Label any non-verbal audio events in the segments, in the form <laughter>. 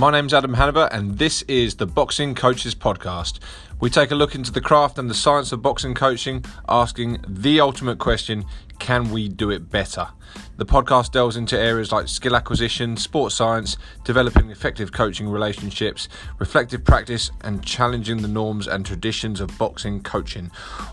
My name's Adam Hanover, and this is the Boxing Coaches Podcast. We take a look into the craft and the science of boxing coaching, asking the ultimate question can we do it better? The podcast delves into areas like skill acquisition, sports science, developing effective coaching relationships, reflective practice, and challenging the norms and traditions of boxing coaching.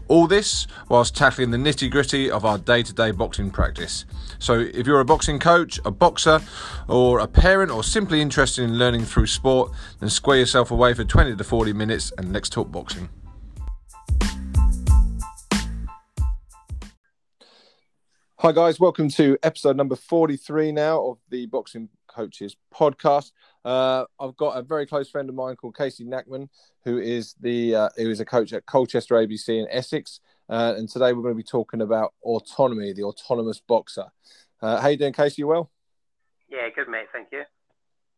All this whilst tackling the nitty gritty of our day to day boxing practice. So, if you're a boxing coach, a boxer, or a parent, or simply interested in learning through sport, then square yourself away for 20 to 40 minutes and let's talk boxing. Hi, guys. Welcome to episode number 43 now of the Boxing Coaches podcast. Uh, I've got a very close friend of mine called Casey Nachman, who is the uh, who is a coach at Colchester ABC in Essex. Uh, and today we're going to be talking about autonomy, the autonomous boxer. Uh, how you doing, Casey? You well? Yeah, good, mate. Thank you.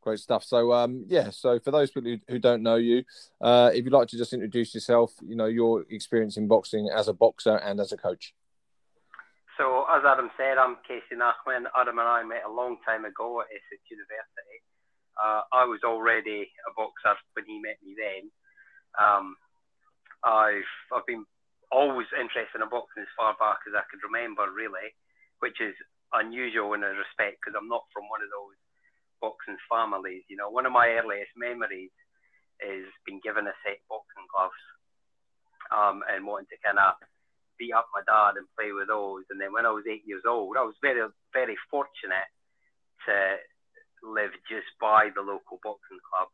Great stuff. So, um, yeah. So, for those people who, who don't know you, uh, if you'd like to just introduce yourself, you know your experience in boxing as a boxer and as a coach. So, as Adam said, I'm Casey Nachman. Adam and I met a long time ago at Essex University. Uh, I was already a boxer when he met me then. Um, I've I've been always interested in boxing as far back as I could remember, really, which is unusual in a respect because I'm not from one of those boxing families. You know, one of my earliest memories is being given a set of boxing gloves um, and wanting to kind of beat up my dad and play with those. And then when I was eight years old, I was very, very fortunate to live just by the local boxing club.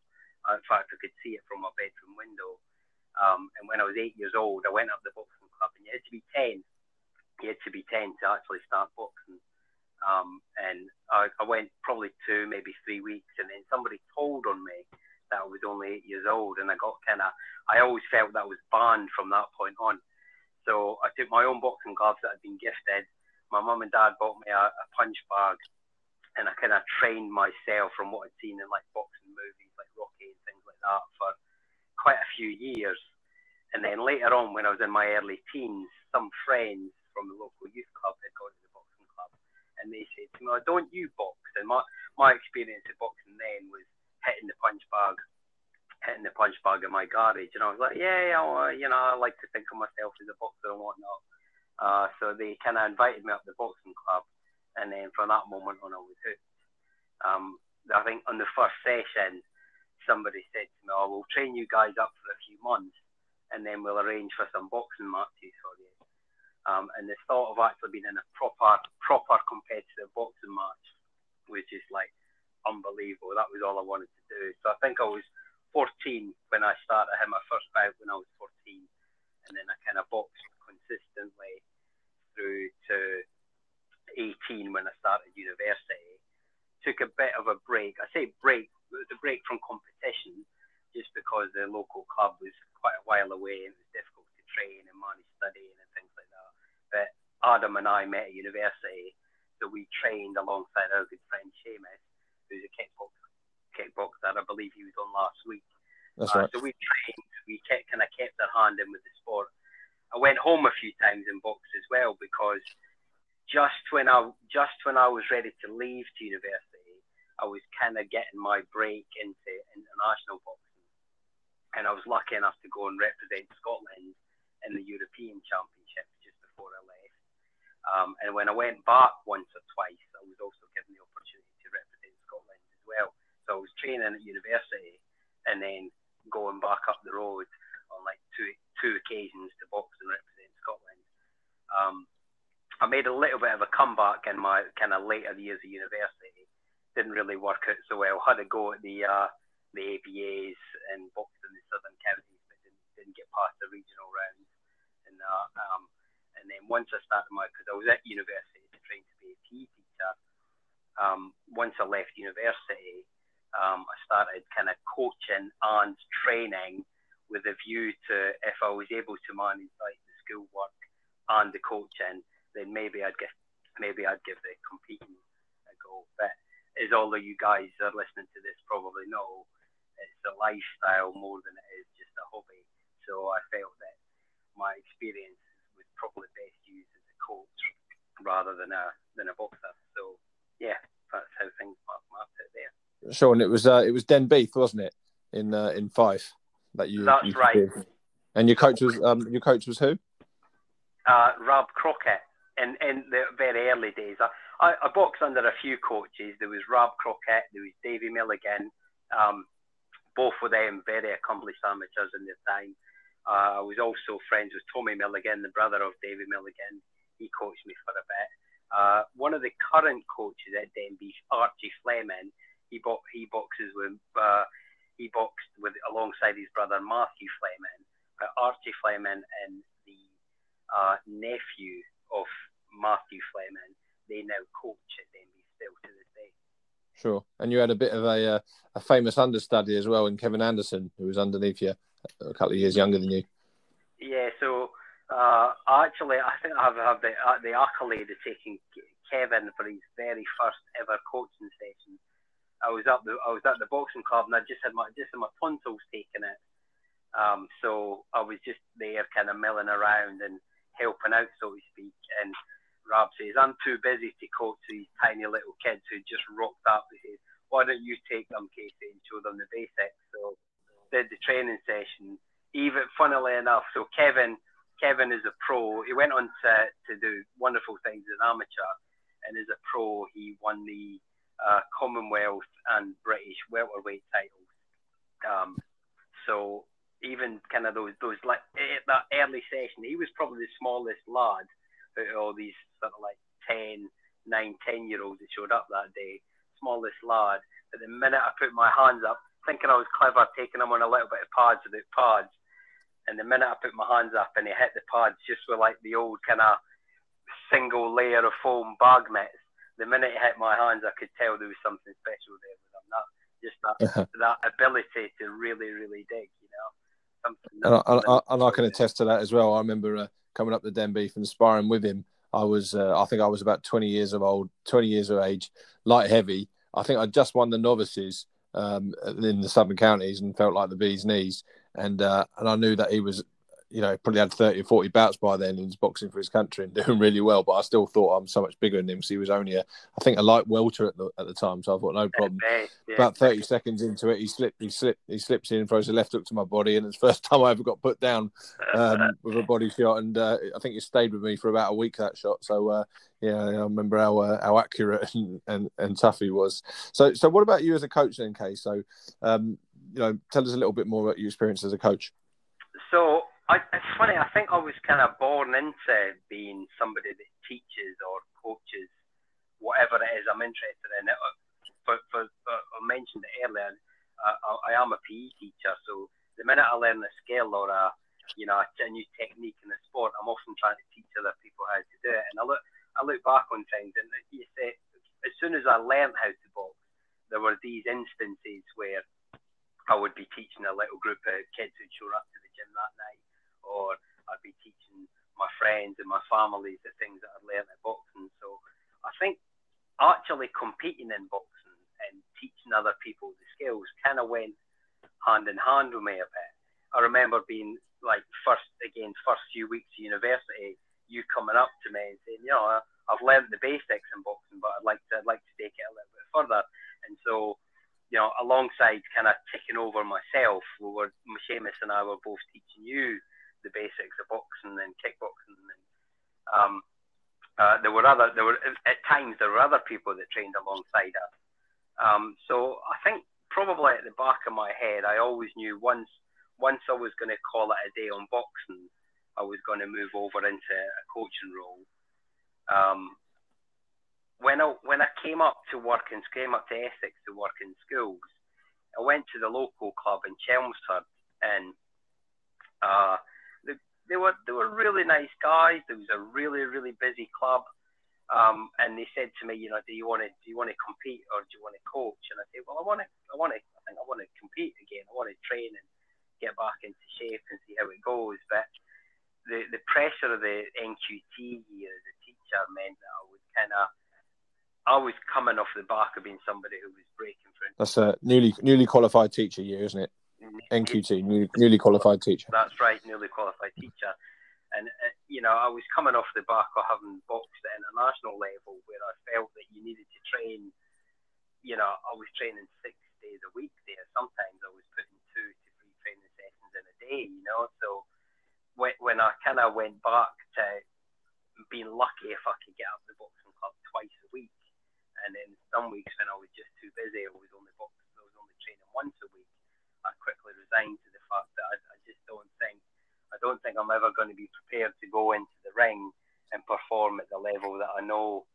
In fact, I could see it from my bedroom window. Um, and when I was eight years old, I went up the boxing club, and you had to be ten. You had to be ten to actually start boxing. Um, and I, I went probably two, maybe three weeks, and then somebody told on me that I was only eight years old, and I got kind of. I always felt that was banned from that point on. So I took my own boxing gloves that had been gifted. My mum and dad bought me a, a punch bag, and I kind of trained myself from what I'd seen in like boxing movies, like Rocky and things like that, for quite a few years. And then later on, when I was in my early teens, some friends from the local youth club had gone to the boxing club, and they said to me, oh, "Don't you box?" And my my experience of boxing then was hitting the punch bag hitting the punch bag in my garage. And I was like, yeah, yeah well, you know, I like to think of myself as a boxer and whatnot. Uh, so they kind of invited me up to the boxing club. And then from that moment on, I was hooked. Um, I think on the first session, somebody said to me, oh, we'll train you guys up for a few months and then we'll arrange for some boxing matches for you. Um, and the thought of actually being in a proper, proper competitive boxing match was just like unbelievable. That was all I wanted to do. So I think I was 14 when I started. I had my first bout when I was 14, and then I kind of boxed consistently through to 18 when I started university. Took a bit of a break. I say break, it was a break from competition just because the local club was quite a while away and it was difficult to train and manage studying and things like that. But Adam and I met at university, so we trained alongside our good friend Seamus, who's a kickboxer kickboxer. I believe he was on last week. That's uh, right. So we trained, we kept, kind of kept our hand in with the sport. I went home a few times in box as well because just when I just when I was ready to leave to university, I was kind of getting my break into international boxing, and I was lucky enough to go and represent Scotland in the European Championships just before I left. Um, and when I went back once or twice, I was also given the opportunity to represent Scotland as well. So I was training at university and then going back up the road on like two two occasions to box and represent Scotland. Um, I made a little bit of a comeback in my kind of later years of university. Didn't really work out so well. Had a go at the uh, the ABAs and boxed in the southern counties, but didn't, didn't get past the regional rounds. And uh, um, and then once I started my, because I was at university train to be a PE teacher. Um, once I left university, um, I started kind of coaching and training with a view to if I was able to manage like the schoolwork and the coaching, then maybe I'd get maybe I'd give the competing a go. But as all of you guys are listening to this probably know, it's a lifestyle more than it is just a hobby. So I felt that my experience was probably best used as a coach rather than a than a boxer. So yeah, that's how things mapped out there. Sean, it was uh, it was Denbeath, wasn't it? In uh, in Fife that you. That's you right. Did. And your coach was um, your coach was who? Uh, Rob Crockett. In in the very early days, I, I, I boxed under a few coaches. There was Rob Crockett, there was Davy Milligan. Um, both of them very accomplished amateurs in their time. Uh, I was also friends with Tommy Milligan, the brother of Davy Milligan. He coached me for a bit. Uh, one of the current coaches at Denby, Archie Fleming, he bo- he boxes with uh, he boxed with alongside his brother Matthew Fleming. Uh, Archie Fleming and the uh, nephew of Matthew Fleming, they now coach at Denby still to this day. Sure, and you had a bit of a uh, a famous understudy as well in Kevin Anderson, who was underneath you, a couple of years younger than you. Yeah, so uh, actually, I think I have the, uh, the accolade of taking Kevin for his very first ever coaching session. I was up the I was at the boxing club and I just had my just had my tonsils taken it. Um, so I was just there, kind of milling around and helping out, so to speak. And Rob says, "I'm too busy to coach these tiny little kids who just rocked up." He says, "Why don't you take them, Casey, and show them the basics?" So did the training session. Even funnily enough, so Kevin Kevin is a pro. He went on to, to do wonderful things as an amateur, and as a pro, he won the uh, Commonwealth and British welterweight titles. Um, so even kind of those those like that early session, he was probably the smallest lad out of all these sort of like 10, 9, 10 year olds that showed up that day. Smallest lad. But the minute I put my hands up, thinking I was clever, taking him on a little bit of pads without pads, and the minute I put my hands up and he hit the pads just with like the old kind of single layer of foam bag mitts, the minute he hit my hands, I could tell there was something special there with him. That just that that ability to really, really dig, you know. And, I, and I can attest to that as well. I remember uh, coming up to Denbeath and sparring with him. I was, uh, I think I was about 20 years of old, 20 years of age, light heavy. I think I just won the novices um, in the Southern Counties and felt like the bee's knees and uh, and I knew that he was, you know, probably had thirty or forty bouts by then and was boxing for his country and <laughs> doing really well. But I still thought I'm so much bigger than him So he was only a, I think a light welter at the at the time. So I thought no problem. Yeah. About thirty seconds into it, he slipped, he slipped, he slips in, and throws a left hook to my body, and it's the <laughs> first time I ever got put down um, <laughs> with a body shot. And uh, I think it stayed with me for about a week that shot. So. Uh, yeah, I remember how uh, how accurate and, and, and tough he was. So, so what about you as a coach then, Kay? So, um, you know, tell us a little bit more about your experience as a coach. So I, it's funny. I think I was kind of born into being somebody that teaches or coaches whatever it is I'm interested in. It, for, for, for I mentioned it earlier. I, I am a PE teacher, so the minute I learn a skill or a you know a new technique in the sport, I'm often trying to teach other people how to do it. And I look I look back on things, and you say as soon as I learned how to box, there were these instances where I would be teaching a little group of kids who'd show up to the gym that night, or I'd be teaching my friends and my families the things that I'd learned at boxing. So I think actually competing in boxing and teaching other people the skills kind of went hand in hand with me a bit. I remember being like first again first few weeks of university, you coming up to me and saying, you know, I've learned the basics in boxing, but I'd like to I'd like to take it a little bit further. And so you know, alongside kind of taking over myself, we were Seamus and I were both teaching you the basics of boxing and kickboxing, and um, uh, there were other there were at times there were other people that trained alongside us. Um, so I think probably at the back of my head, I always knew once once I was going to call it a day on boxing, I was going to move over into a coaching role. Um, when I when I came up to work and came up to Essex to work in schools, I went to the local club in Chelmsford, and uh, they were they were really nice guys. There was a really really busy club, um, and they said to me, you know, do you want to do you want to compete or do you want to coach? And I said, well, I want to I want to I think I want to compete again. I want to train and get back into shape and see how it goes. But the the pressure of the NQT year as a teacher meant that I was kind of I was coming off the back of being somebody who was breaking through. That's a newly newly qualified teacher year, isn't it? NQT, newly, newly qualified teacher. That's right, newly qualified teacher. And uh, you know, I was coming off the back of having boxed at international level, where I felt that you needed to train. You know, I was training six days a week there. Sometimes I was putting two to three training sessions in a day, you know. So when, when I kind of went back to being lucky if I could get up the boxing club twice a week, and then some weeks when I was just too busy, I was only boxing, I was only training once a week. I quickly resigned to the fact that I, I just don't think I don't think I'm ever going to be prepared to go into the ring and perform at the level that I know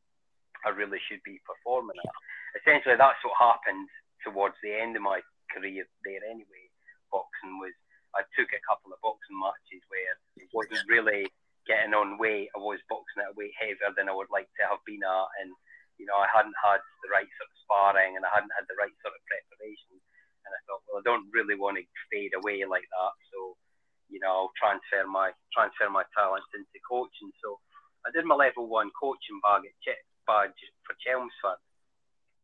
I really should be performing at. Essentially, that's what happened towards the end of my career there anyway. Boxing was, I took a couple of boxing matches where it wasn't really getting on weight. I was boxing at a weight heavier than I would like to have been at. And, you know, I hadn't had the right sort of sparring and I hadn't had the right sort of preparation. And I thought, well, I don't really want to fade away like that. So, you know, I'll transfer my transfer my talents into coaching. So I did my level one coaching bag at Ch- badge for Chelmsford.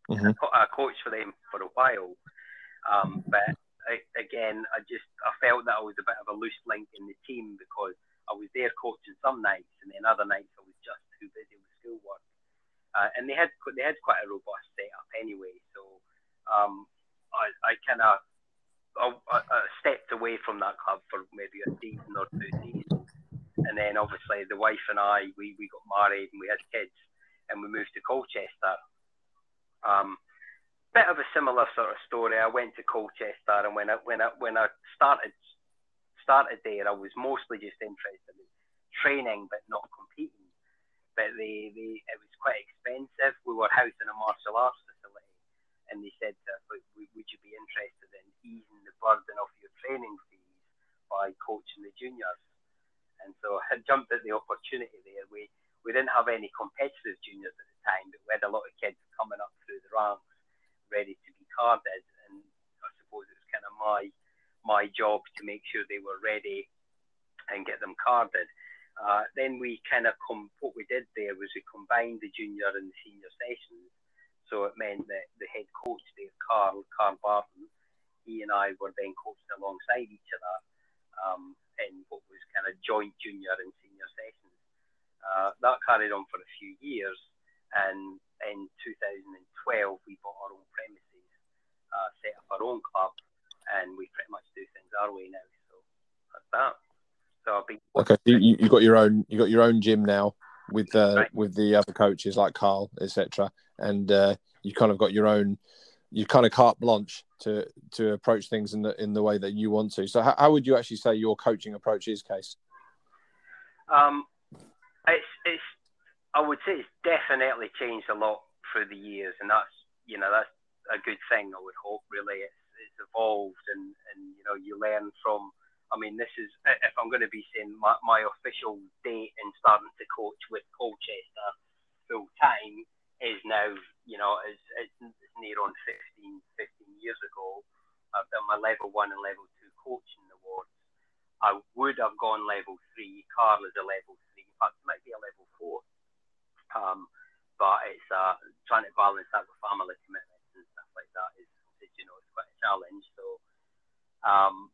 Mm-hmm. I, I coached for them for a while, um, but I, again, I just I felt that I was a bit of a loose link in the team because I was there coaching some nights, and then other nights I was just too busy with schoolwork. Uh, and they had they had quite a robust setup anyway, so um, I, I kind of I, I stepped away from that club for maybe a season or two seasons and then obviously the wife and I, we, we got married and we had kids, and we moved to Colchester. Um, bit of a similar sort of story. I went to Colchester, and when I when I when I started started there, I was mostly just interested in training, but not competing. But they, they it was quite expensive. We were housing a martial arts and they said to us, would you be interested in easing the burden of your training fees by coaching the juniors? And so <laughs> I jumped at the opportunity there. We we didn't have any competitive juniors at the time, but we had a lot of kids coming up through the ranks, ready to be carded. And I suppose it was kind of my my job to make sure they were ready and get them carded. Uh, then we kind of com- what we did there was we combined the junior and the senior sessions. So it meant that the head coach there, Carl Carl Barton, he and I were then coaching alongside each other. Um, in what was kind of joint junior and senior sessions. Uh, that carried on for a few years, and in 2012 we bought our own premises, uh, set up our own club, and we pretty much do things our way now. So that's that. So I've been okay. You you got your own you got your own gym now with uh, right. with the other coaches like Carl, etc. And uh, you kind of got your own you kind of carte blanche to to approach things in the in the way that you want to. So how, how would you actually say your coaching approach is, Case? Um, it's it's I would say it's definitely changed a lot through the years, and that's you know that's a good thing. I would hope really it's it's evolved, and and you know you learn from. I mean, this is if I'm going to be saying my, my official date in starting to coach with Colchester full time is now, you know, is, is, near on 16, 15 years ago. I've done my level one and level two coaching awards. I would have gone level three. Carl is a level three. In fact, it might be a level four. Um, but it's uh, trying to balance that with family commitments and stuff like that is, is you know, it's quite a challenge. So, um,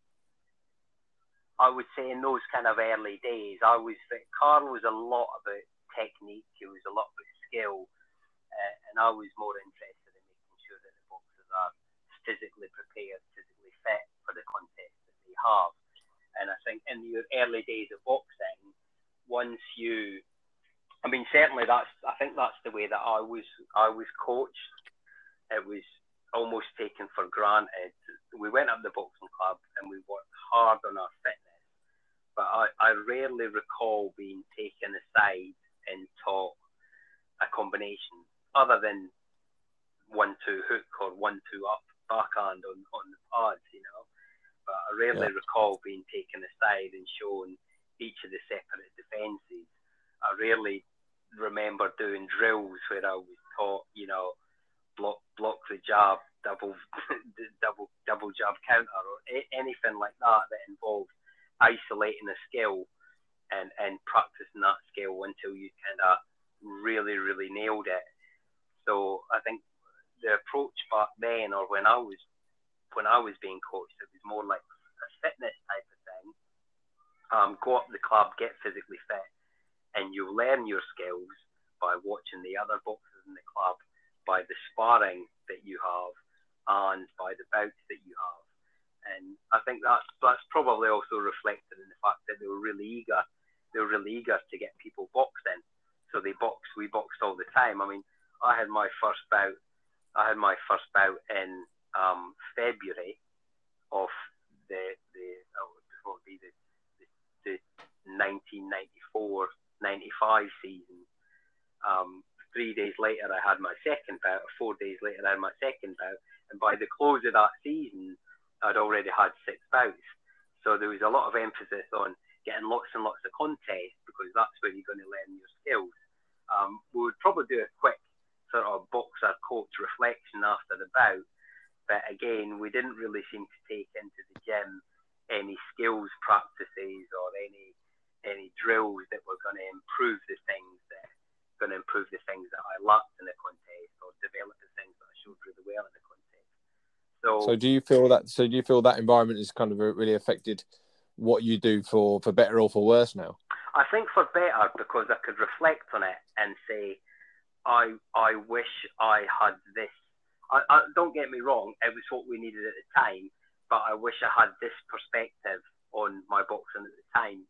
I would say in those kind of early days, I was Carl was a lot about technique. It was a lot about skill uh, and I was more interested in making sure that the boxers are physically prepared, physically fit for the contest that they have. And I think in the early days of boxing, once you, I mean, certainly that's, I think that's the way that I was, I was coached. It was almost taken for granted. We went up the boxing club and we worked hard on our fitness, but I, I rarely recall being taken aside and taught a combination other than one two hook or one two up backhand on, on the pads, you know. But I rarely yeah. recall being taken aside and shown each of the separate defences. I rarely remember doing drills where I was taught, you know, block block the jab, double <laughs> double double jab counter, or a- anything like that that involved isolating a skill and and practicing that skill until you kind of really really nailed it. So I think the approach back then, or when I was when I was being coached, it was more like a fitness type of thing. Um, go up the club, get physically fit, and you learn your skills by watching the other boxers in the club, by the sparring that you have, and by the bouts that you have. And I think that's that's probably also reflected in the fact that they were really eager. They were really eager to get people boxing. So they boxed. We boxed all the time. I mean, I had my first bout. I had my first bout in um, February of the the oh, what would be the, the, the 1994 95 season. Um, three days later, I had my second bout. Four days later, I had my second bout. And by the close of that season, I'd already had six bouts. So there was a lot of emphasis on getting lots and lots of contests because that's where you're going to learn your skills. Um, we would probably do a quick sort of boxer coach reflection after the bout, but didn't really seem to take into the gym any skills practices or any any drills that were going to improve the things that going to improve the things that I lacked in the contest or develop the things that I showed really well in the contest. So, so do you feel that? So do you feel that environment has kind of really affected what you do for for better or for worse now? I think for better because I could reflect on it and say, I I wish I had this. I, I, don't get me wrong, it was what we needed at the time, but I wish I had this perspective on my boxing at the time.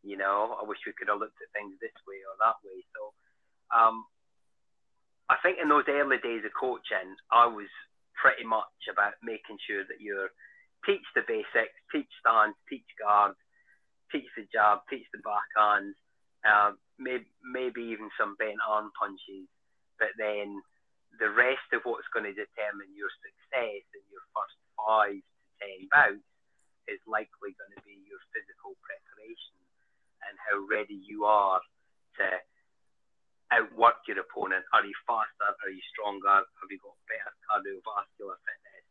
You know, I wish we could have looked at things this way or that way. So, um, I think in those early days of coaching, I was pretty much about making sure that you're teach the basics, teach stance, teach guard, teach the jab, teach the backhand, uh, maybe, maybe even some bent arm punches. But then the rest of what's going to determine your success in your first five to ten bouts is likely going to be your physical preparation and how ready you are to outwork your opponent. Are you faster? Are you stronger? Have you got better cardiovascular fitness?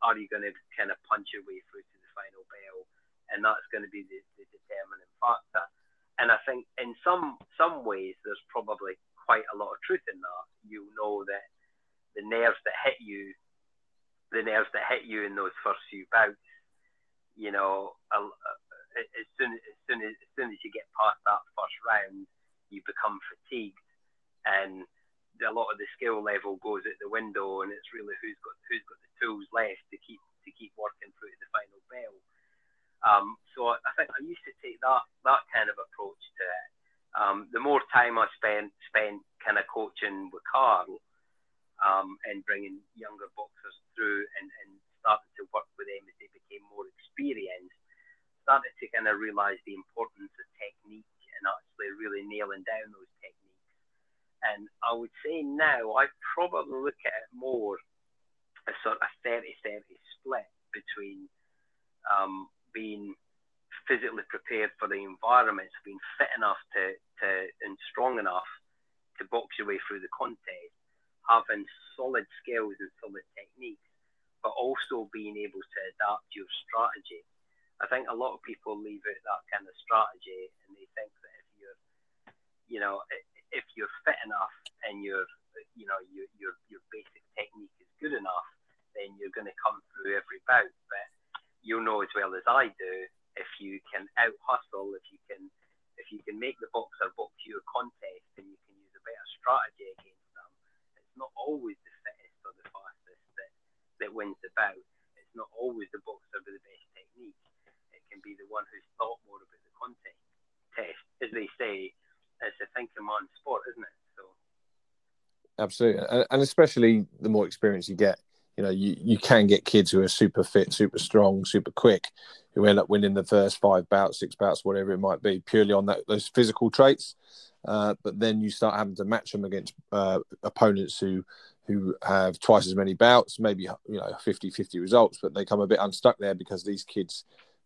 Are you going to kind of punch your way through to the final bell? And that's going to be the, the determining factor. And I think in some some ways there's probably quite a lot of truth in that. You know that the nerves that hit you, the nerves that hit you in those first few bouts, you know, as soon as soon as, as soon as you get past that first round, you become fatigued, and a lot of the skill level goes out the window, and it's really who's got who's got the tools left to keep to keep working through to the final bell. Um, so I think I used to take that that kind of approach to it. Um, the more time I spent spent kind of coaching with Carl um, and bringing younger boxers through and, and starting to work with them as they became more experienced, started to kind of realise the importance of technique and actually really nailing down those techniques. And I would say now I probably look at it more as sort of a 30-30 split between um, being physically prepared for the environment, so being fit enough to, to and strong enough to box your way through the contest, having solid skills and solid techniques, but also being able to adapt your strategy. I think a lot of people leave out that kind of strategy and they think that if you're, you know, if you're fit enough and your, you know, your your your basic technique is good enough, then you're going to come through every bout. But you'll know as well as I do if you can out hustle, if you can if you can make the boxer box your contest and you can use a better strategy against them, it's not always the fittest or the fastest that, that wins the bout. It's not always the boxer with the best technique. It can be the one who's thought more about the contest. Test, as they say, it's a thinking man's sport, isn't it? So absolutely, and especially the more experience you get, you know, you, you can get kids who are super fit, super strong, super quick, who end up winning the first five bouts, six bouts, whatever it might be, purely on that those physical traits. Uh, but then you start having to match them against uh, opponents who who have twice as many bouts, maybe you know 50-50 results, but they come a bit unstuck there because these kids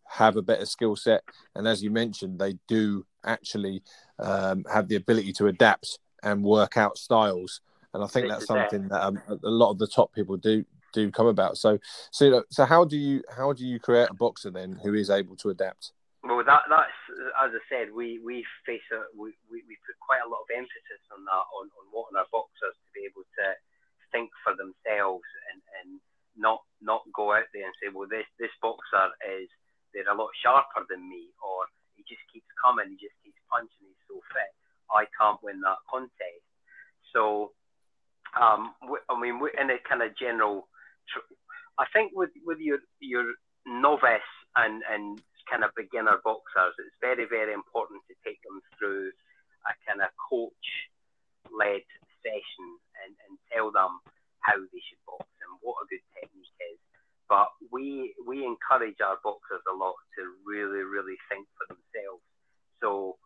have a better skill set, and as you mentioned, they do actually um, have the ability to adapt and work out styles. And I think that's something that um, a lot of the top people do do come about. So, so, so how do you how do you create a boxer then who is able to adapt? Well, that that's as I said, we we face a we, we, we put quite a lot of emphasis on that on on wanting our boxers to be able to think for themselves and and not not go out there and say, well, this this boxer is they're a lot sharper than me, or he just keeps coming, he just keeps punching, he's so fit, I can't win that contest. So, um, I mean, in a kind of general I think with with your your novice and and kind of beginner boxers, it's very very important to take them through a kind of coach led session and, and tell them how they should box and what a good technique is. But we we encourage our boxers a lot to really really think for themselves. So,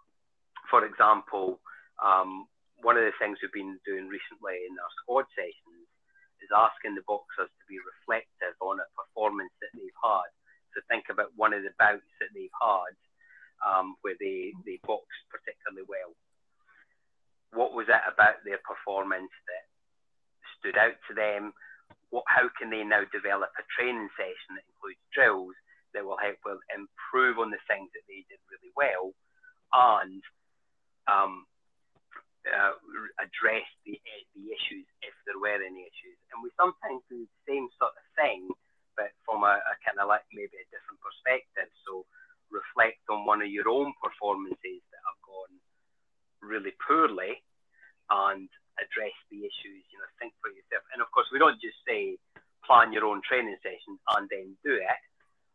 for example, um, one of the things we've been doing recently in our squad sessions is asking the boxers to be reflective on a performance that they've had. So think about one of the bouts that they've had um, where they, they boxed particularly well. What was it about their performance that stood out to them? What, how can they now develop a training session that includes drills that will help them improve on the things that they did really well and um, uh, address the the issues if there were any issues. And we sometimes do the same sort of thing, but from a, a kind of like maybe a different perspective. So reflect on one of your own performances that have gone really poorly and address the issues. You know, think for yourself. And of course, we don't just say plan your own training session and then do it.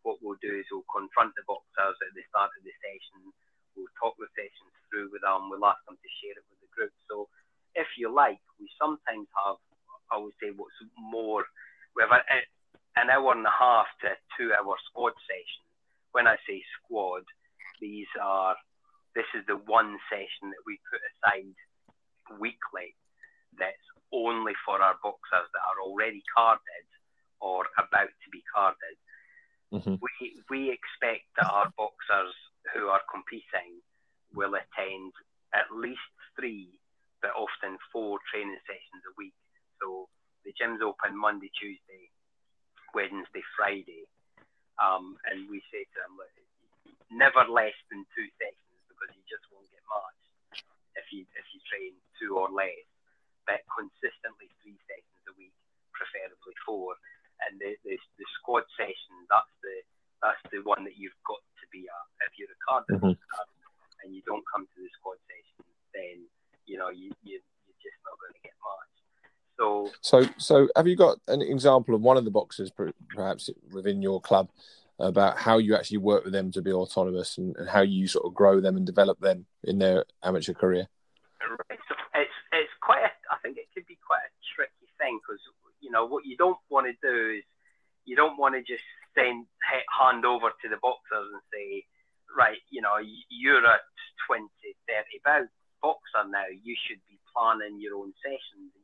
What we'll do is we'll confront the boxers at the start of the session. We'll talk the sessions through with them. We'll ask them to share it with the group. So if you like, we sometimes have, I would say, what's more, we have an hour and a half to two hour squad session. When I say squad, these are, this is the one session that we put aside weekly that's only for our boxers that are already carded or about to be carded. Mm-hmm. We, we expect that our boxers who are competing will attend at least three, but often four training sessions a week. So the gym's open Monday, Tuesday, Wednesday, Friday, um, and we say to them, never less than two sessions because you just won't get matched if you if you train two or less. But consistently three sessions a week, preferably four. And the, the, the squad session, that's the that's the one that you've got to be at. If you're a card mm-hmm. and you don't come to the squad session, then you know you, you you're just not going to get much. So, so, have you got an example of one of the boxers, perhaps within your club, about how you actually work with them to be autonomous and, and how you sort of grow them and develop them in their amateur career? It's it's, it's quite. A, I think it could be quite a tricky thing because you know what you don't want to do is you don't want to just send hand over to the boxers and say, right, you know, you're at 20, 30 bouts boxer now, you should be planning your own sessions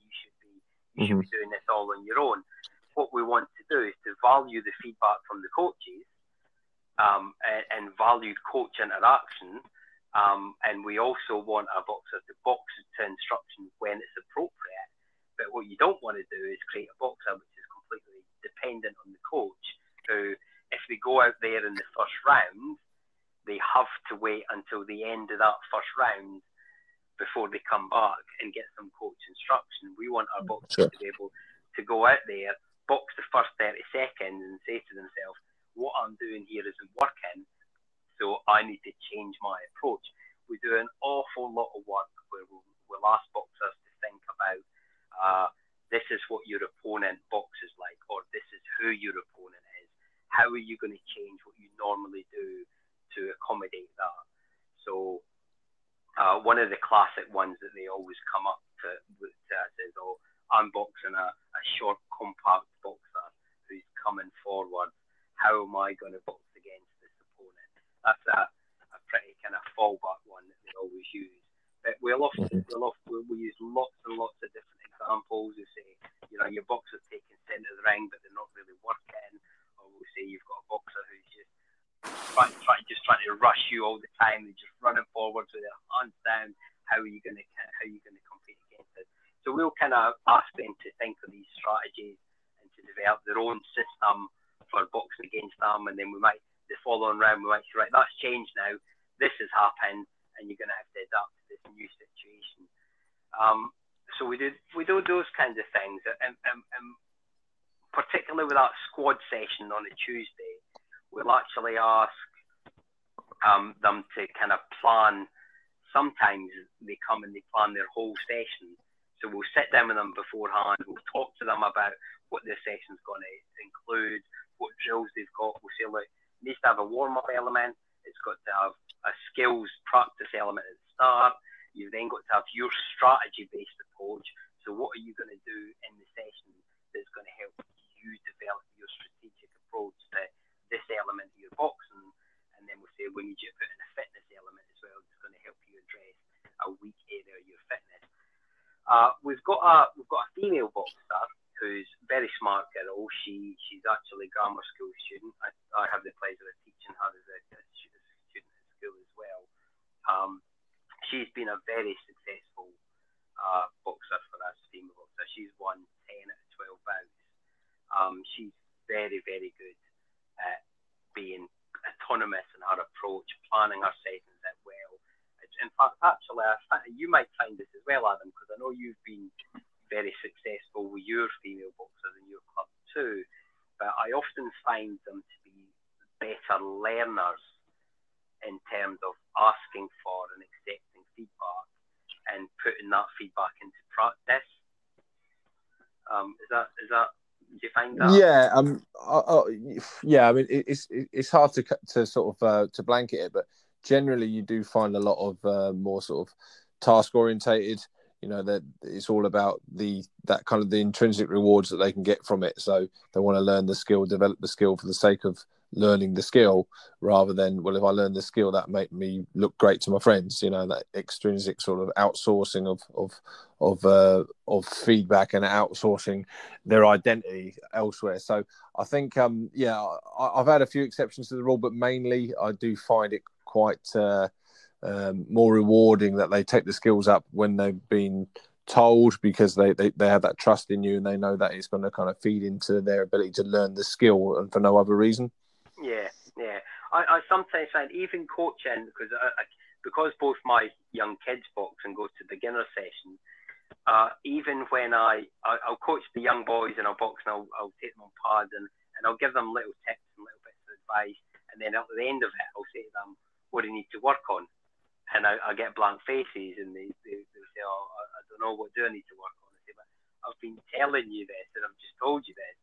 you mm-hmm. be doing this all on your own. What we want to do is to value the feedback from the coaches um, and, and valued coach interaction. Um, and we also want our boxers to box to instructions when it's appropriate. But what you don't want to do is create a boxer which is completely dependent on the coach, who, if they go out there in the first round, they have to wait until the end of that first round before they come back and get some coach instruction. We want our boxers sure. to be able to go out there, box the first 30 seconds and say to themselves, what I'm doing here isn't working, so I need to change my approach. We do an awful lot of work where we'll, we'll ask boxers to think about uh, this is what your opponent boxes like, or this is who your opponent is. How are you going to change what you normally do to accommodate that? So uh, one of the classic ones that they always come up to, to is, "Oh, I'm boxing a, a short, compact boxer who's coming forward. How am I going to box against this opponent?" That's a, a pretty kind of fallback one that they always use. But we'll often, mm-hmm. we'll often we use lots and lots of different examples. We say, you know, your boxer's taking centre of the ring, but they're not really working. Or we'll say you've got a boxer who's just trying, trying, just trying to rush you all the time. They're just running forward with their hands down. How are you going to how are you going to compete against it? So we'll kind of ask them to think of these strategies and to develop their own system for boxing against them. And then we might the following round we might say right that's changed now. This has happened, and you're going to have to adapt to this new situation. Um, so we do we do those kinds of things, and, and, and particularly with that squad session on a Tuesday we'll actually ask um, them to kind of plan. Sometimes they come and they plan their whole session. So we'll sit down with them beforehand. We'll talk to them about what their session's going to include, what drills they've got. We'll say, look, it needs to have a warm up element. It's got to have a skills practice element at the start. You've then got to have your strategy based approach. So what are you going to do in the session that's going to help you develop your strategic approach this element of your boxing? And then we'll say we need you to put in a fitness element as well that's going to help you address a weak area of your fitness. Uh, we've got a we've got a female boxer who's very smart girl. She she's actually a grammar school student. I, I have the pleasure of teaching her as a, a student at school as well. Um, she's been a very successful uh, boxer for us, female boxer. She's won 10 out of 12 bouts. Um, she's very, very good being autonomous in her approach, planning her sessions out well. In fact, actually, you might find this as well, Adam, because I know you've been very successful with your female boxers in your club too. But I often find them to be better learners in terms of asking for and accepting feedback and putting that feedback into practice. Um, is that is that do you find that? Yeah, um, uh, uh, yeah. I mean, it's it's hard to to sort of uh, to blanket it, but generally you do find a lot of uh, more sort of task orientated. You know that it's all about the that kind of the intrinsic rewards that they can get from it. So they want to learn the skill, develop the skill for the sake of learning the skill rather than well if i learn the skill that make me look great to my friends you know that extrinsic sort of outsourcing of of of uh, of feedback and outsourcing their identity elsewhere so i think um yeah I, have had a few exceptions to the rule but mainly i do find it quite uh, um, more rewarding that they take the skills up when they've been told because they, they, they have that trust in you and they know that it's going to kind of feed into their ability to learn the skill and for no other reason. Yeah, yeah. I, I sometimes find even coaching because I, I, because both my young kids box and go to beginner sessions. Uh, even when I, I will coach the young boys and I'll box and I'll, I'll take them on pads and, and I'll give them little tips and little bits of advice and then at the end of it I'll say to them what do you need to work on and I, I get blank faces and they, they, they say oh I, I don't know what do I need to work on I say but I've been telling you this and I've just told you this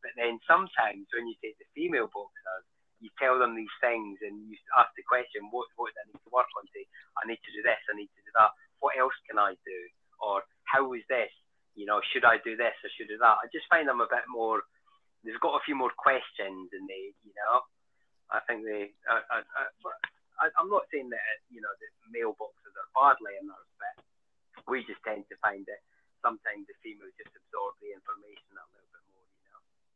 but then sometimes when you take the female boxers, you tell them these things and you ask the question, what, what do I need to work on? Say, I need to do this, I need to do that. What else can I do? Or how is this? You know, should I do this or should I do that? I just find them a bit more, they've got a few more questions and they, you know, I think they, I, I, I, I'm not saying that, you know, that male boxers are badly in that respect. we just tend to find that sometimes the females just absorb the information a little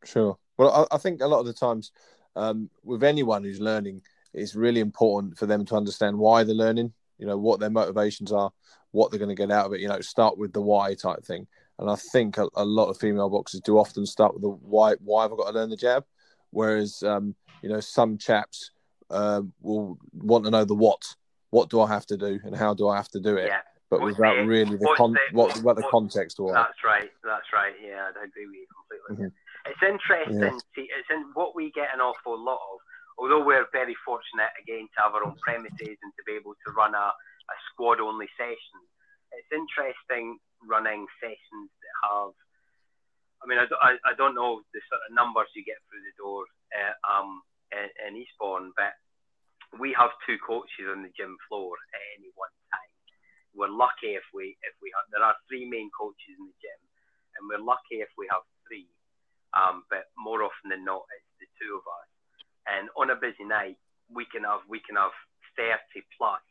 Sure. Well, I, I think a lot of the times um, with anyone who's learning, it's really important for them to understand why they're learning. You know what their motivations are, what they're going to get out of it. You know, start with the why type thing. And I think a, a lot of female boxers do often start with the why. Why have I got to learn the jab? Whereas, um, you know, some chaps uh, will want to know the what. What do I have to do, and how do I have to do it? Yeah but what's without the, really the, con- the what what the context was. That's right. That's right. Yeah, I agree with you completely. Mm-hmm. It's interesting. Yeah. See, it's in what we get an awful lot of. Although we're very fortunate again to have our own premises and to be able to run a, a squad only session, it's interesting running sessions that have. I mean, I, I, I don't know the sort of numbers you get through the door uh, um, in, in Eastbourne, but we have two coaches on the gym floor at any one time. We're lucky if we if we have. There are three main coaches in the gym, and we're lucky if we have three. Um, but more often than not, it's the two of us. And on a busy night, we can have we can have 30 plus,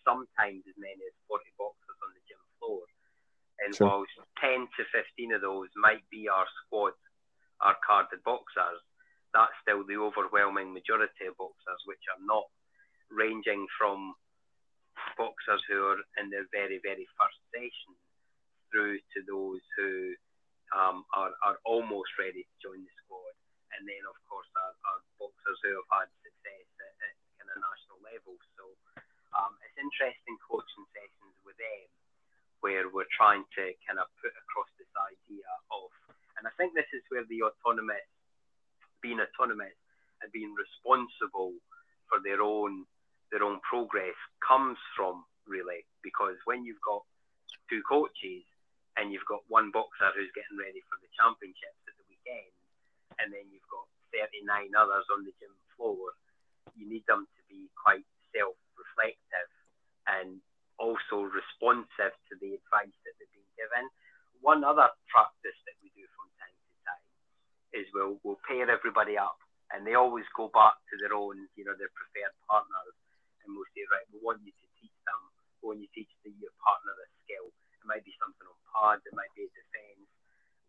sometimes as many as 40 boxers on the gym floor. And sure. whilst 10 to 15 of those might be our squad, our carded boxers, that's still the overwhelming majority of boxers, which are not ranging from boxers who are in their very, very first session through to those who um, are, are almost ready to join the squad. And then, of course, our, our boxers who have had success at, at kind of national level. So um, it's interesting coaching sessions with them where we're trying to kind of put across this idea of, and I think this is where the autonomous, being autonomous and being responsible for their own their own progress comes from really because when you've got two coaches and you've got one boxer who's getting ready for the championships at the weekend, and then you've got 39 others on the gym floor, you need them to be quite self-reflective and also responsive to the advice that they've been given. One other practice that we do from time to time is we'll, we'll pair everybody up and they always go back to their own, you know, their preferred partners and we'll say, right, we want you to teach them, we want you to teach the, your partner a skill. It might be something on pads, it might be a defence.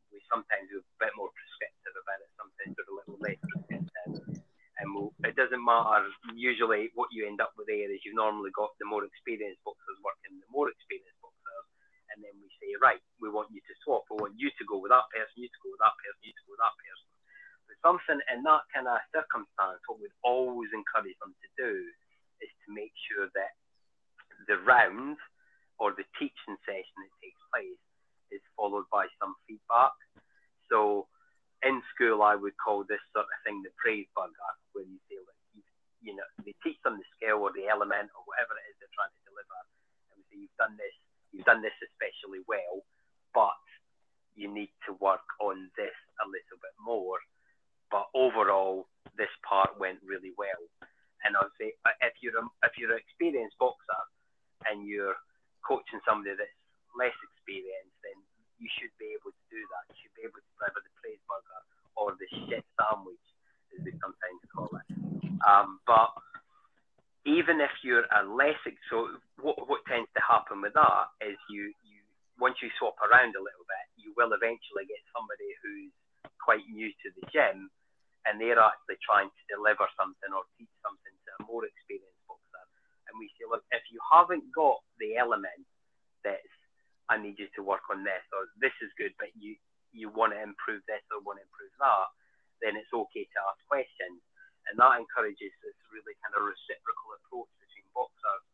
We sometimes are a bit more prescriptive about it, sometimes we're a little less prescriptive and we'll, it doesn't matter. Usually, what you end up with there is you've normally got the more experienced boxers working the more experienced boxers, and then we say, right, we want you to swap. We want you to go with that person, you to go with that person, you to go with that person. Something in that kind of circumstance, what we'd always encourage them to do is to make sure that the round or the teaching session that takes place is followed by some feedback. So in school, I would call this sort of thing the praise burger, where you say, that you, you know they teach them the skill or the element or whatever it is they're trying to deliver, and we say you've done this, you've done this especially well, but you need to work on this a little bit more. But overall, this part went really well. And uh, if you're a, if you're an experienced boxer and you're coaching somebody that's less experienced, then you should be able to do that. You should be able to deliver the praise burger or the shit sandwich, as we sometimes call it. Um, but even if you're a less so what, what tends to happen with that is you you once you swap around a little bit, you will eventually get somebody who's quite new to the gym and they're actually trying to deliver something or teach something to a more experienced boxer. And we say, look, if you haven't got the element that's I need you to work on this, or this is good, but you you want to improve this or want to improve that, then it's okay to ask questions, and that encourages this really kind of reciprocal approach between boxers.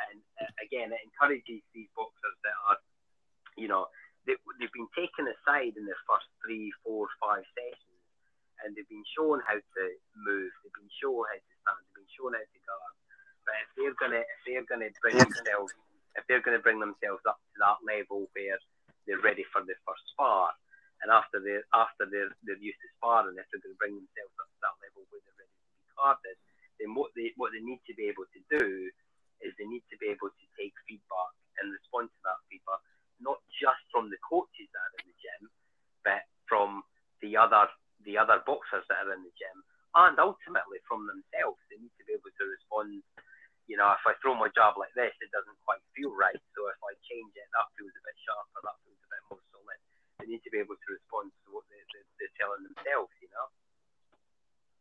And uh, again, it encourages these boxers that are, you know, they, they've been taken aside in their first three, four, five sessions, and they've been shown how to move, they've been shown how to stand, they've been shown how to guard. But if they're gonna if they're gonna bring themselves if they're going to bring themselves up to that level where they're ready for their first spar, and after they're after they're they're used to sparring, if they're going to bring themselves up to that level where they're ready to be carded, then what they what they need to be able to do is they need to be able to take feedback and respond to that feedback, not just from the coaches that are in the gym, but from the other the other boxers that are in the gym, and ultimately from themselves. They need to be able to respond you know, if I throw my jab like this, it doesn't quite feel right. So if I change it, that feels a bit sharper, that feels a bit more solid. They need to be able to respond to what they, they, they're telling themselves, you know.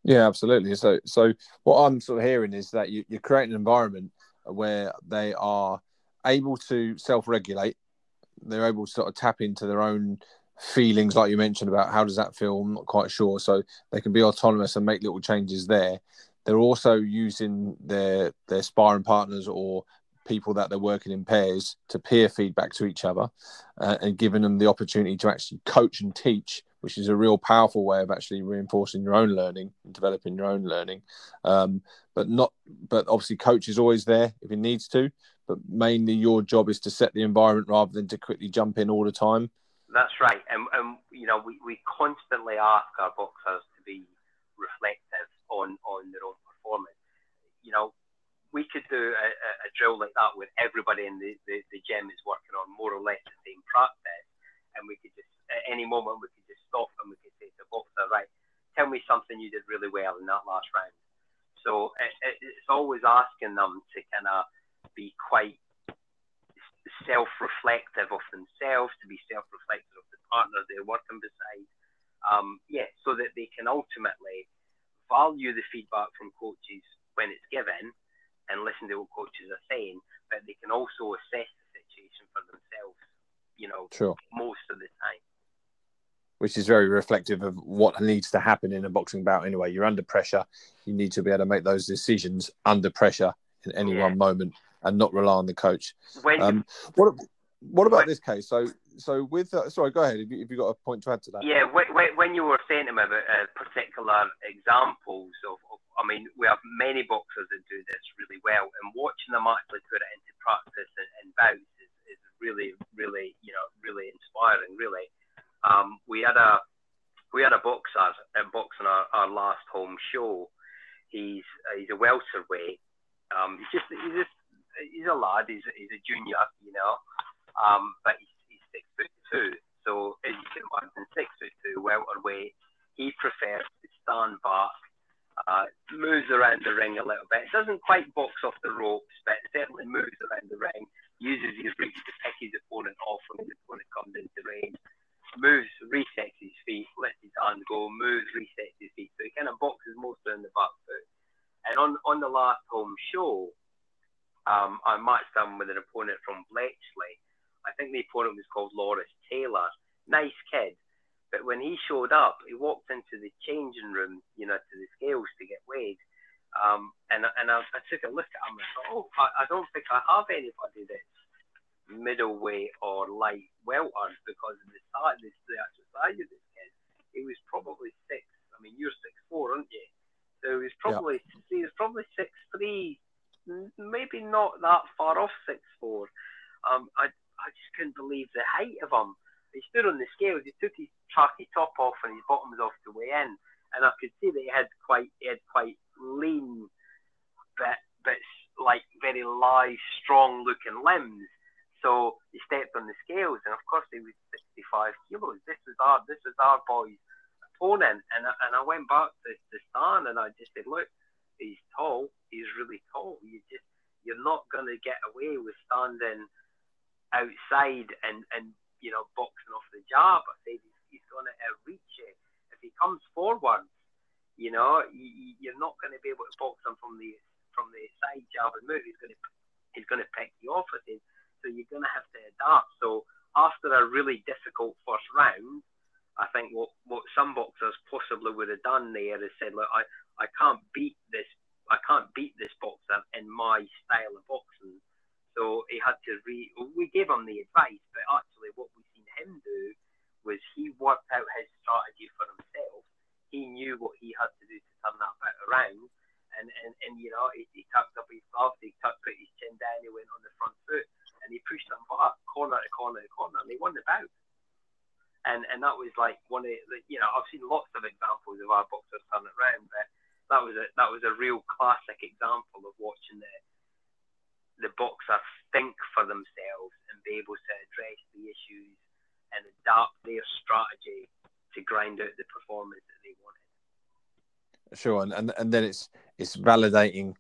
Yeah, absolutely. So, so what I'm sort of hearing is that you, you're creating an environment where they are able to self-regulate. They're able to sort of tap into their own feelings, like you mentioned about how does that feel. I'm not quite sure. So they can be autonomous and make little changes there. They're also using their their sparring partners or people that they're working in pairs to peer feedback to each other uh, and giving them the opportunity to actually coach and teach which is a real powerful way of actually reinforcing your own learning and developing your own learning. Um, but not but obviously coach is always there if he needs to but mainly your job is to set the environment rather than to quickly jump in all the time. That's right. And, and you know we, we constantly ask our boxers to be reflective on, on their own performance. You know, we could do a, a, drill like that where everybody in the, the, the gym is working on more or less the same practice, and we could just, at any moment, we could just stop and we could say to the boxer, right, tell me something you did really well in that last round. So it, it, it's always asking them to kind of be quite self-reflective of themselves, to be self-reflective of the partner they're working beside. Um, yeah, so that they can ultimately value the feedback from coaches when it's given and listen to what coaches are saying, but they can also assess the situation for themselves, you know, sure. most of the time. Which is very reflective of what needs to happen in a boxing bout anyway. You're under pressure. You need to be able to make those decisions under pressure in any yeah. one moment and not rely on the coach. When, um, what, what about when, this case? So so with uh, sorry, go ahead if, you, if you've got a point to add to that. Yeah, when, when you were saying to me about uh, particular examples of, of, I mean, we have many boxers that do this really well, and watching them actually put it into practice and, and bouts is, is really, really, you know, really inspiring, Taylor at boxing our, our show. He's uh, he's a welterweight. Um, he's just he's just he's a lad. He's he's a junior, you know. Um, but he's, he's six foot two. So you can imagine, six foot two welterweight. He prefers to stand back, uh, moves around the ring a little bit. Doesn't quite box off the ropes, but certainly moves around the ring. Uses his reach to pick his opponent off when his opponent comes into range moves, resets his feet, lets his hands go, moves, resets his feet. So he kind of boxes mostly in the back foot. And on, on the last home show, um, I matched him with an opponent from Bletchley. I think the opponent was called Loris Taylor. Nice kid. But when he showed up, he walked into the changing room, you know, to the scales to get weighed. Um, and and I, I took a look at him and I thought, oh, I, I don't think I have anybody that's middleweight or light welter because of the size, the, the actual size of this kid. He was probably six. I mean, you're six four, aren't you? So he was probably yeah. he was probably six three, maybe not that far off six four. Um, I I just couldn't believe the height of him. He stood on the scales. He took his tracky top off and his bottoms off to weigh in, and I could see that he had quite he had quite lean, but but like very lithe, strong looking limbs. So he stepped on the scales, and of course he was 65 kilos. This was our this was our boy's opponent, and I, and I went back to the stand and I just said, look, he's tall. He's really tall. You just you're not going to get away with standing outside and and you know boxing off the jab. I said he's, he's going to reach it if he comes forward. You know, you, you're not going to be able to box him from the from the side jab and move. He's going to he's going to pick you off. I said so you're going to have to adapt. So after a really difficult first round, I think what, what some boxers possibly would have done there is said, look, I, I can't beat this I can't beat this boxer in my style of boxing. So he had to re. We gave him the advice, but actually, what we've seen him do was he worked out his strategy for himself. He knew what he had to do to turn that bit around, and and, and you know he, he tucked up his gloves, he tucked put his chin down, he went on the front foot, and he pushed them back corner to corner to corner, and they won the bout. And and that was like one of the, you know I've seen lots of examples of our boxers turn it around, but that was a that was a real classic example of watching the the boxer think for themselves and be able to address the issues and adapt their strategy to grind out the performance that they wanted. Sure, and and, and then it's it's validating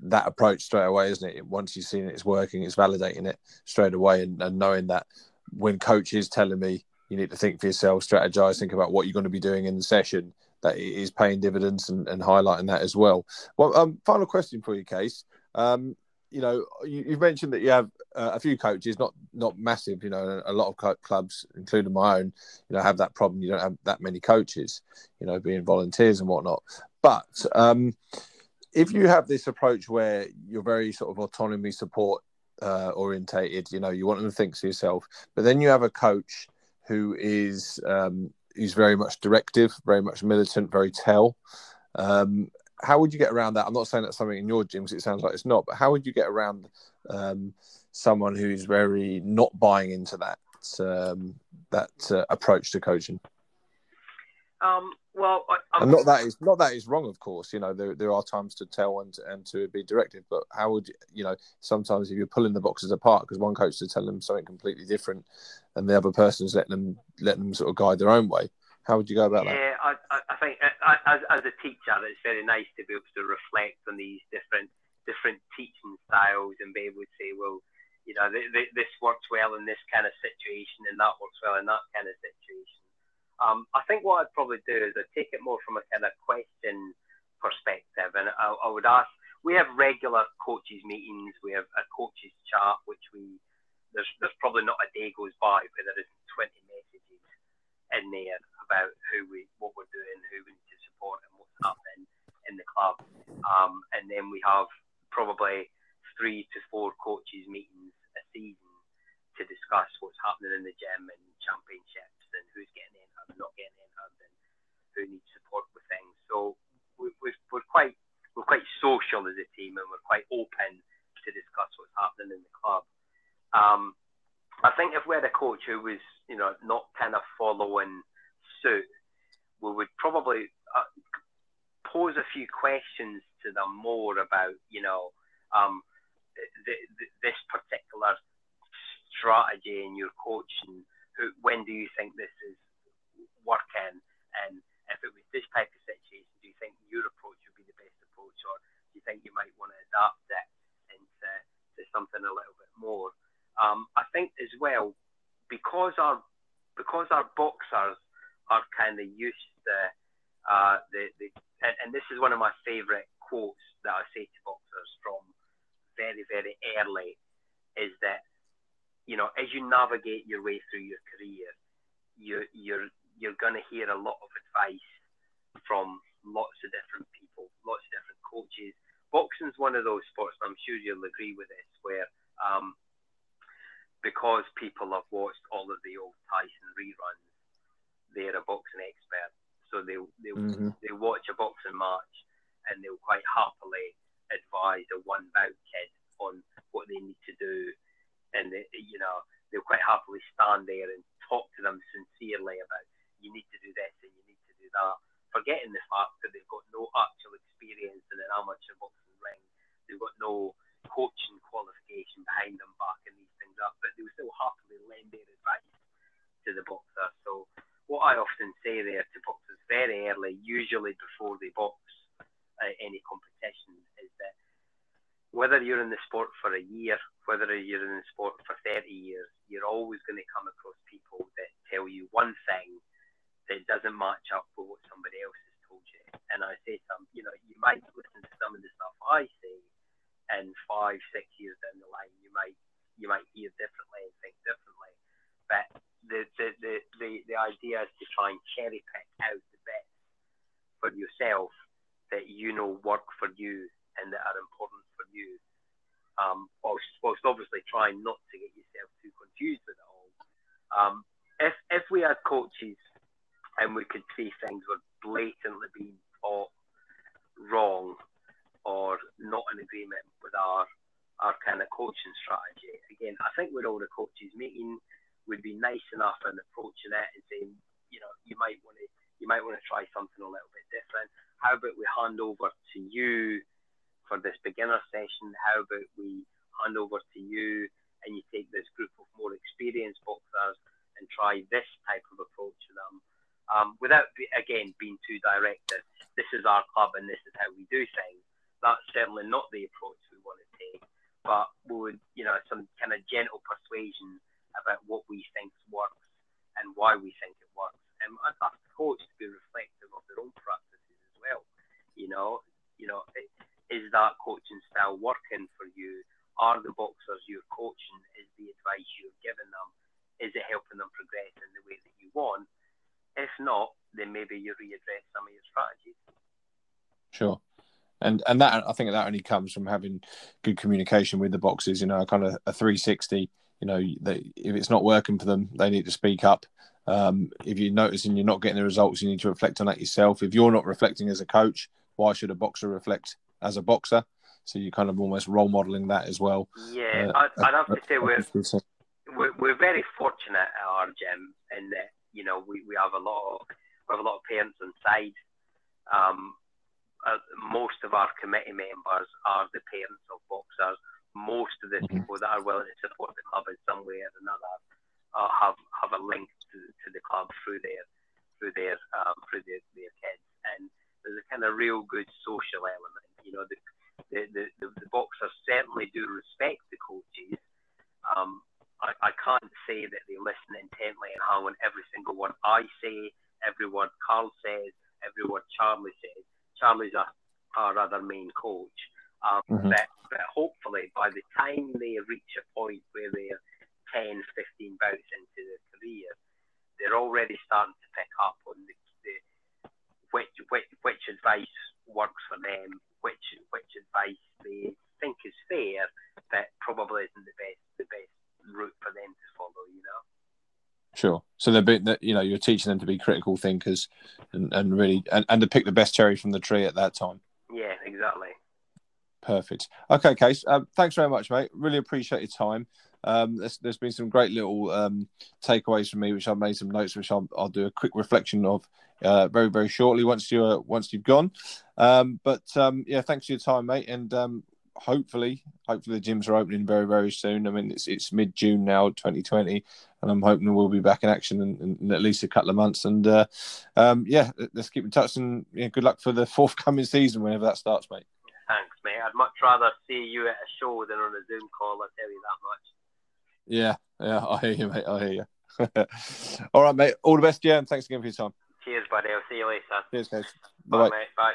that approach straight away, isn't it? Once you've seen it, it's working, it's validating it straight away, and, and knowing that when coach is telling me you need to think for yourself, strategize, think about what you're going to be doing in the session, that it is paying dividends and, and highlighting that as well. Well, um, final question for you, Case. Um, you know, you, have mentioned that you have uh, a few coaches, not not massive. You know, a lot of clubs, including my own, you know, have that problem. You don't have that many coaches. You know, being volunteers and whatnot. But um, if you have this approach where you're very sort of autonomy support uh, orientated, you know, you want them to think for yourself, but then you have a coach who is um, who's very much directive, very much militant, very tell. Um, how would you get around that? I'm not saying that's something in your gym because it sounds like it's not, but how would you get around um, someone who's very not buying into that um, that uh, approach to coaching? Um, well, I, and not that is not that is wrong, of course. You know, there there are times to tell and to, and to be directive, but how would you, you know? Sometimes if you're pulling the boxes apart because one coach is telling them something completely different, and the other person's letting them letting them sort of guide their own way. How would you go about that? Yeah, I, I think as, as a teacher, it's very nice to be able to reflect on these different different teaching styles and be able to say, well, you know, this works well in this kind of situation, and that works well in that kind of situation um, I think what I'd probably do is I'd take it more from a kind of question perspective, and I, I would ask. We have regular coaches meetings. We have a coaches chat, which we there's there's probably not a day goes by where there isn't 20 messages in there about who we what we're doing, who we need to support, and what's happening in the club. Um, and then we have probably three to four coaches meetings a season to discuss what's happening in the gym and championships and who's getting and not getting injured and who needs support with things. So we, are quite we're quite social as a team and we're quite open to discuss what's happening in the club. Um, I think if we had a coach who was you know not kind of following suit, we would probably uh, pose a few questions to them more about, you know, um, the, this particular strategy in your coaching. Who, when do you think this is working? And if it was this type of situation, do you think your approach would be the best approach, or do you think you might want to adapt it into to something a little bit more? Um, I think as well because our because our boxers are kind of used to uh, the, the and, and this is one of my favourite quotes that I say to boxers from very very early is that you know as you navigate your way through your career you you're you're going to hear a lot of advice from lots of different people lots of different coaches. Boxing's one of those sports I'm sure you'll agree with this where um, because people have watched all of the old Tyson reruns they're a boxing expert. So they they mm-hmm. they watch a boxing match and they'll quite happily advise a one bout kid on what they need to do, and they, you know they'll quite happily stand there and talk to them sincerely about you need to do this and you need to do that, forgetting the fact that they've got no actual experience in an amateur boxing ring, they've got no coaching qualification behind them backing these things up, but they'll still happily lend their advice to the boxer. So what I often say there to boxers very early, usually before they box uh, any competition, is that whether you're in the sport for a year, whether you're in the sport for 30 years, you're always going to come across people that tell you one thing that doesn't match up with what somebody else has told you. And I say some, you know, you might listen to some of the stuff I say, and five, six years down the line, you might you might hear differently and think differently. But the, the, the, the, the idea is to try and cherry pick out the bits for yourself that you know work for you and that are important for you. Um, whilst, whilst obviously trying not to get yourself too confused with it all. Um, if, if we had coaches and we could see things were blatantly being taught wrong or not in agreement with our our kind of coaching strategy. Again, I think with all the coaches meeting, we'd be nice enough in approaching it and saying, you know, you might want to you might want to try something a little bit different. How about we hand over to you for this beginner session? How about we hand over to you and you take this group of more experienced boxers and try this type of approach to them um, without, again, being too directed. This is our club and this is how we do things. That's certainly not the approach we want to take, but we would, you know, some kind of gentle persuasion about what we think works and why we think it works. And I'd ask the coach to be reflective of their own practices as well. You know, you know, is that coaching style working for you? Are the boxers you're coaching? Is the advice you're giving them? Is it helping them progress in the way that you want? If not, then maybe you readdress some of your strategies. Sure and and that I think that only comes from having good communication with the boxes. You know, kind of a 360 you know, they, if it's not working for them, they need to speak up. Um, if you're noticing you're not getting the results, you need to reflect on that yourself. If you're not reflecting as a coach, why should a boxer reflect as a boxer? So you're kind of almost role modeling that as well. Yeah, uh, I'd, I'd, have to say we're, we're, we're very fortunate at our gym in that you know we, we have a lot of we have a lot of parents on side. Um, uh, most of our committee members are the parents of boxers most of the mm-hmm. people that are willing to support the club in some way or another uh, have have a link to, to the club through their through their um, through their, their kids, and there's a kind of real good social element. You know, the the, the, the, the boxers certainly do respect the coaches. Um, I, I can't say that they listen intently and hang on every single word I say, every word Carl says, every word Charlie says. Charlie's our, our other main coach. Um, mm-hmm. but, but hopefully, by the time they reach a point where they're 10, 15 bouts into their career, they're already starting to pick up on the, the which, which which advice works for them, which which advice they think is fair, but probably isn't the best the best route for them to follow. You know. Sure. So they're being, that you know, you're teaching them to be critical thinkers, and, and really, and, and to pick the best cherry from the tree at that time. Yeah, exactly. Perfect. Okay, Case. Um, thanks very much, mate. Really appreciate your time. Um, there's, there's been some great little um, takeaways from me, which I've made some notes, which I'll, I'll do a quick reflection of uh, very very shortly once you're once you've gone. Um, but um, yeah, thanks for your time, mate, and um, hopefully hopefully the gyms are opening very very soon. I mean it's it's mid June now, 2020, and I'm hoping we'll be back in action in, in at least a couple of months. And uh, um, yeah, let's keep in touch and yeah, good luck for the <laughs> forthcoming season whenever that starts, mate. Thanks, mate. I'd much rather see you at a show than on a Zoom call. I tell you that much. Yeah, yeah, I hear you, mate. I hear you. <laughs> All right, mate. All the best, yeah, and thanks again for your time. Cheers, buddy. I'll see you later. Cheers, guys. Bye, Bye. mate. Bye.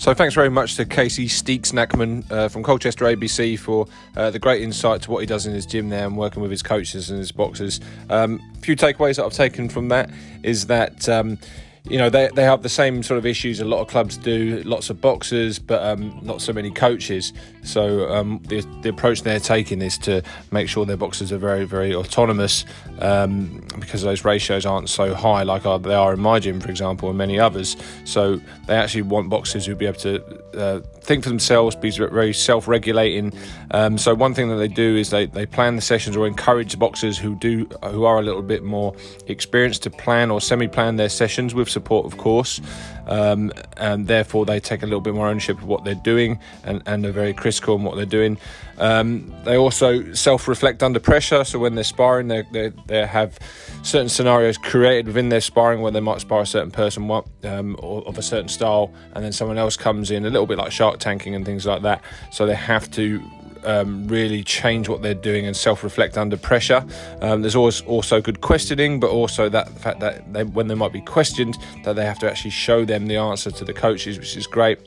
So thanks very much to Casey Steekz Nachman uh, from Colchester ABC for uh, the great insight to what he does in his gym there and working with his coaches and his boxers. A um, few takeaways that I've taken from that is that. Um, you know they, they have the same sort of issues a lot of clubs do lots of boxers but um, not so many coaches so um, the, the approach they're taking is to make sure their boxers are very very autonomous um, because those ratios aren't so high like they are in my gym for example and many others. So they actually want boxers who would be able to uh, think for themselves be very self-regulating. Um, so one thing that they do is they, they plan the sessions or encourage boxers who do who are a little bit more experienced to plan or semi-plan their sessions with support, of course, um, and therefore they take a little bit more ownership of what they're doing and, and are very critical in what they're doing. Um, they also self-reflect under pressure, so when they're sparring, they, they, they have certain scenarios created within their sparring where they might spar a certain person um, or of a certain style, and then someone else comes in, a little bit like shark tanking and things like that. So they have to um, really change what they're doing and self-reflect under pressure. Um, there's always also good questioning, but also that the fact that they, when they might be questioned, that they have to actually show them the answer to the coaches, which is great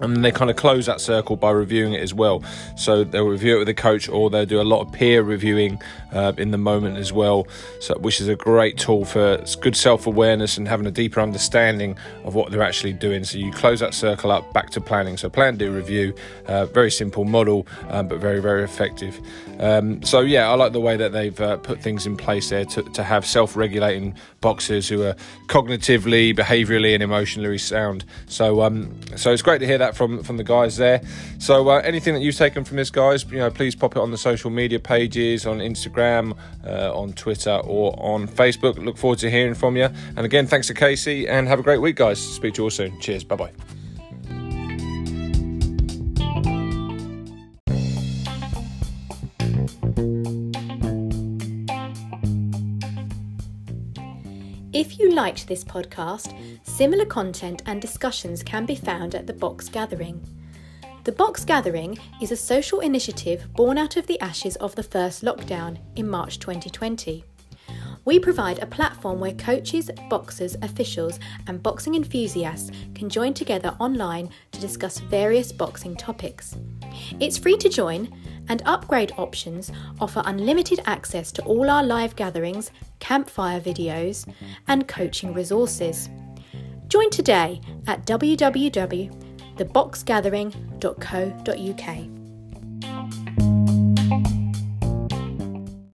and they kind of close that circle by reviewing it as well. So they'll review it with the coach, or they'll do a lot of peer reviewing uh, in the moment as well. So which is a great tool for good self awareness and having a deeper understanding of what they're actually doing. So you close that circle up back to planning. So plan, do, review. Uh, very simple model, um, but very very effective. Um, so yeah, I like the way that they've uh, put things in place there to, to have self regulating boxers who are cognitively, behaviourally, and emotionally sound. So um, so it's great to hear that from from the guys there. So uh, anything that you've taken from this, guys, you know, please pop it on the social media pages, on Instagram, uh, on Twitter, or on Facebook. Look forward to hearing from you. And again, thanks to Casey, and have a great week, guys. Speak to you all soon. Cheers. Bye bye. If you liked this podcast, similar content and discussions can be found at the Box Gathering. The Box Gathering is a social initiative born out of the ashes of the first lockdown in March 2020. We provide a platform where coaches, boxers, officials, and boxing enthusiasts can join together online to discuss various boxing topics. It's free to join, and upgrade options offer unlimited access to all our live gatherings, campfire videos, and coaching resources. Join today at www.theboxgathering.co.uk.